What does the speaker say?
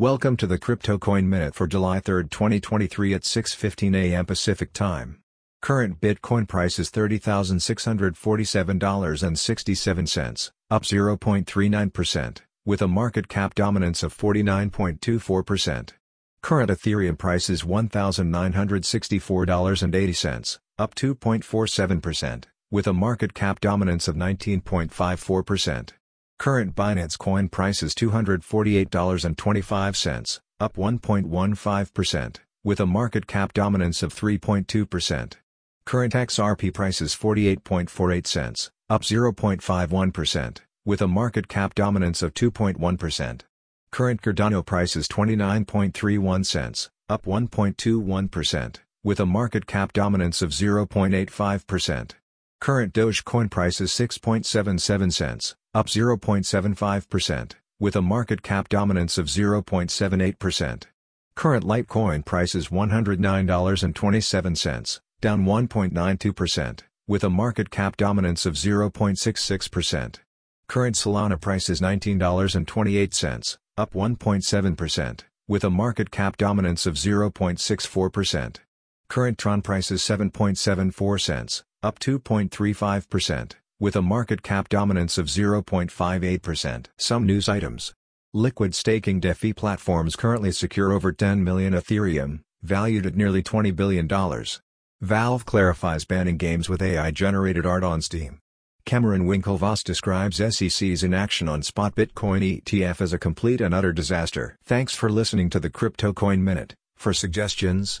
Welcome to the Crypto Coin Minute for July 3, 2023 at 6:15 a.m. Pacific Time. Current Bitcoin price is $30,647.67, up 0.39%, with a market cap dominance of 49.24%. Current Ethereum price is $1,964.80, up 2.47%, with a market cap dominance of 19.54%. Current Binance Coin price is $248.25, up 1.15%, with a market cap dominance of 3.2%. Current XRP price is 48.48 cents, up 0.51%, with a market cap dominance of 2.1%. Current Cardano price is 29.31 cents, up 1.21%, with a market cap dominance of 0.85%. Current Dogecoin price is 6.77 cents, up 0.75%, with a market cap dominance of 0.78%. Current Litecoin price is $109.27, down 1.92%, with a market cap dominance of 0.66%. Current Solana price is $19.28, up 1.7%, with a market cap dominance of 0.64%. Current Tron price is 7.74 cents, up 2.35%, with a market cap dominance of 0.58%. Some news items. Liquid staking DeFi platforms currently secure over 10 million Ethereum, valued at nearly $20 billion. Valve clarifies banning games with AI-generated art on Steam. Cameron Winklevoss describes SEC's inaction on spot Bitcoin ETF as a complete and utter disaster. Thanks for listening to the Crypto Coin Minute. For suggestions,